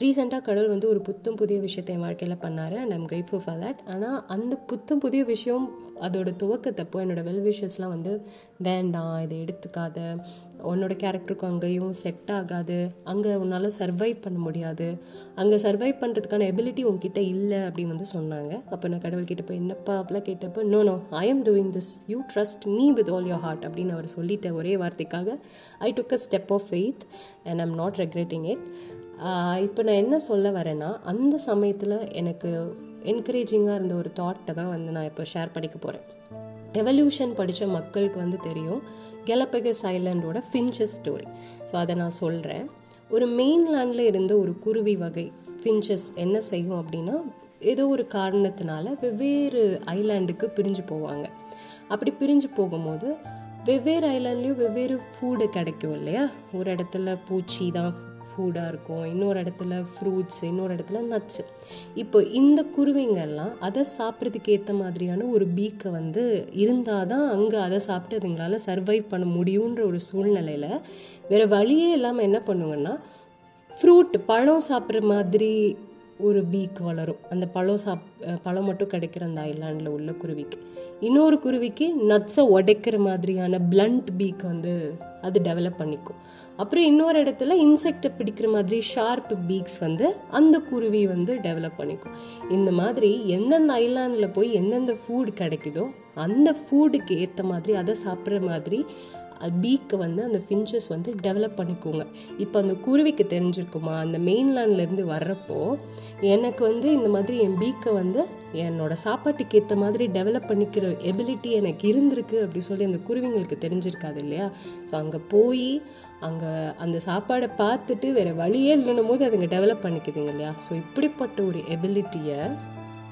ரீசெண்டாக கடவுள் வந்து ஒரு புத்தம் புதிய விஷயத்தை என் வாழ்க்கையில் பண்ணார் and I'm grateful for that ஆனால் அந்த புத்தம் புதிய விஷயம் அதோட துவக்கத்தப்போ என்னோடய வெல் விஷஸ்லாம் வந்து வேண்டாம் இதை எடுத்துக்காத. உன்னோட கேரக்டருக்கும் அங்கேயும் செட் ஆகாது. அங்கே உன்னால் சர்வைவ் பண்ண முடியாது. அங்கே சர்வைவ் பண்ணுறதுக்கான எபிலிட்டி உங்ககிட்ட இல்லை அப்படின்னு வந்து சொன்னாங்க. அப்போ நான் கடவுள்கிட்ட போய் என்னப்பா அப்படிலாம் கேட்டப்போ no no I am doing this you trust me with all your heart அப்படின்னு அவர் சொல்லிட்ட ஒரே வார்த்தைக்காக I took a step of faith and I'm not regretting it இப்போ நான் என்ன சொல்ல வரேன்னா அந்த சமயத்தில் எனக்கு என்கரேஜிங்காக இருந்த ஒரு தாட்டை தான் வந்து நான் இப்போ ஷேர் பண்ணிக்க போகிறேன் ரெவல்யூஷன் படித்த மக்களுக்கு வந்து தெரியும் கெலப்பகஸ் ஐலண்டோட ஃபின்ச்சஸ் ஸ்டோரி ஸோ அதை நான் சொல்கிறேன் ஒரு மெயின்லேண்டில் இருந்த ஒரு குருவி வகை ஃபின்ச்சஸ் என்ன செய்யும் அப்படின்னா ஏதோ ஒரு காரணத்தினால வெவ்வேறு ஐலாண்டுக்கு பிரிஞ்சு போவாங்க. அப்படி பிரிஞ்சு போகும்போது வெவ்வேறு ஐலாண்ட்லேயும் வெவ்வேறு ஃபுட்டு கிடைக்கும் இல்லையா? ஒரு இடத்துல பூச்சி தான் ஃபுட்டாக இருக்கும் இன்னொரு இடத்துல ஃப்ரூட்ஸ் இன்னொரு இடத்துல நட்ஸு இப்போ இந்த குருவிங்கெல்லாம் அதை சாப்பிட்றதுக்கு ஏற்ற மாதிரியான ஒரு பீக்கை வந்து இருந்தால் தான் அங்கே அதை சாப்பிட்டு அதுங்களால் சர்வைவ் பண்ண முடியுன்ற ஒரு சூழ்நிலையில் வேறு வழியே இல்லாமல் என்ன பண்ணுங்கன்னா ஃப்ரூட் பழம் சாப்பிட்ற மாதிரி ஒரு பீக் வளரும். அந்த பழம் சாப் பழம் மட்டும் கிடைக்கிற அந்த ஐலாண்டில் உள்ள குருவிக்கு. இன்னொரு குருவிக்கு நட்ஸை உடைக்கிற மாதிரியான பிளண்ட் பீக் வந்து அது டெவலப் பண்ணிக்கும். அப்புறம் இன்னொரு இடத்துல இன்செக்டை பிடிக்கிற மாதிரி ஷார்ப் பீக்ஸ் வந்து அந்த குருவி வந்து டெவலப் பண்ணிக்கும். இந்த மாதிரி எந்தெந்த ஐலாண்டில் போய் எந்தெந்த ஃபுட் கிடைக்குதோ அந்த ஃபுட்டுக்கு ஏற்ற மாதிரி அதை சாப்பிட்ற மாதிரி பீக்கை வந்து அந்த ஃபின்ச்சஸ் வந்து டெவலப் பண்ணிக்குங்க. இப்போ அந்த குருவிக்கு தெரிஞ்சிருக்குமா? அந்த மெயின்லேண்ட்லேருந்து வர்றப்போ எனக்கு வந்து இந்த மாதிரி என் பீக்கை வந்து என்னோட சாப்பாட்டுக்கு ஏற்ற மாதிரி டெவலப் பண்ணிக்கிற எபிலிட்டி எனக்கு இருந்திருக்கு அப்படி சொல்லி அந்த குருவிங்களுக்கு தெரிஞ்சிருக்காது இல்லையா? ஸோ அங்கே போய் அங்கே அந்த சாப்பாடை பார்த்துட்டு வேறு வழியே இல்லைன்னும் போது அதுங்க டெவலப் பண்ணிக்குதுங்க இல்லையா? ஸோ இப்படிப்பட்ட ஒரு எபிலிட்டியை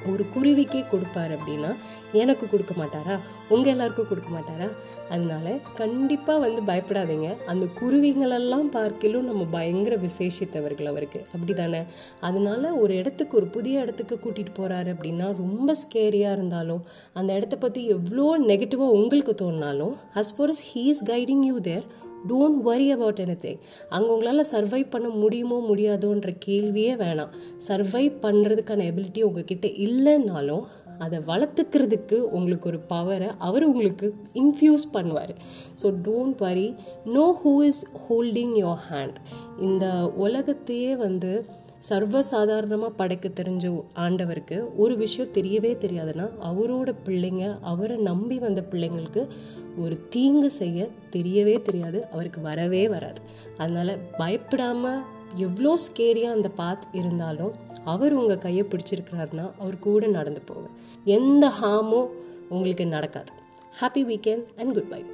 ஒரு குருவிக்கே கொடுப்பாரு அப்படின்னா எனக்கு கொடுக்க மாட்டாரா? உங்கள் எல்லாருக்கும் கொடுக்க மாட்டாரா? அதனால கண்டிப்பாக வந்து பயப்படாதீங்க. அந்த குருவிங்களெல்லாம் பார்க்கலும் நம்ம பயங்கர விசேஷித்தவர்கள் அவருக்கு. அப்படி தானே அதனால ஒரு இடத்துக்கு ஒரு புதிய இடத்துக்கு கூட்டிகிட்டு போகிறாரு அப்படின்னா ரொம்ப ஸ்கேரியாக இருந்தாலும் அந்த இடத்த பற்றி எவ்வளோ நெகட்டிவாக உங்களுக்கு தோணினாலும் as far as he is guiding you there don't worry about anything அங்கே உங்களால் சர்வைவ் பண்ண முடியுமோ முடியாதோன்ற கேள்வியே வேணாம். சர்வைவ் பண்ணுறதுக்கான எபிலிட்டி உங்ககிட்ட இல்லைன்னாலும் அதை வளர்த்துக்கிறதுக்கு உங்களுக்கு ஒரு பவரை அவர் உங்களுக்கு இன்ஃப்யூஸ் பண்ணுவார். So don't worry know who is holding your hand இந்த உலகத்தையே வந்து சர்வசாதாரணமாக படைக்க தெரிஞ்ச ஆண்டவருக்கு ஒரு விஷயம் தெரியவே தெரியாதுன்னா அவரோட பிள்ளைங்க அவரை நம்பி வந்த பிள்ளைங்களுக்கு ஒரு தீங்கு செய்ய தெரியவே தெரியாது அவருக்கு வரவே வராது. அதனால் பயப்படாமல் எவ்வளோ ஸ்கேரியாக அந்த பாத் இருந்தாலும் அவர் உங்கள் கையை பிடிச்சிருக்கிறாருன்னா அவர் கூட நடந்து போங்க. எந்த ஹார்மும் உங்களுக்கு நடக்காது. Happy weekend and good bye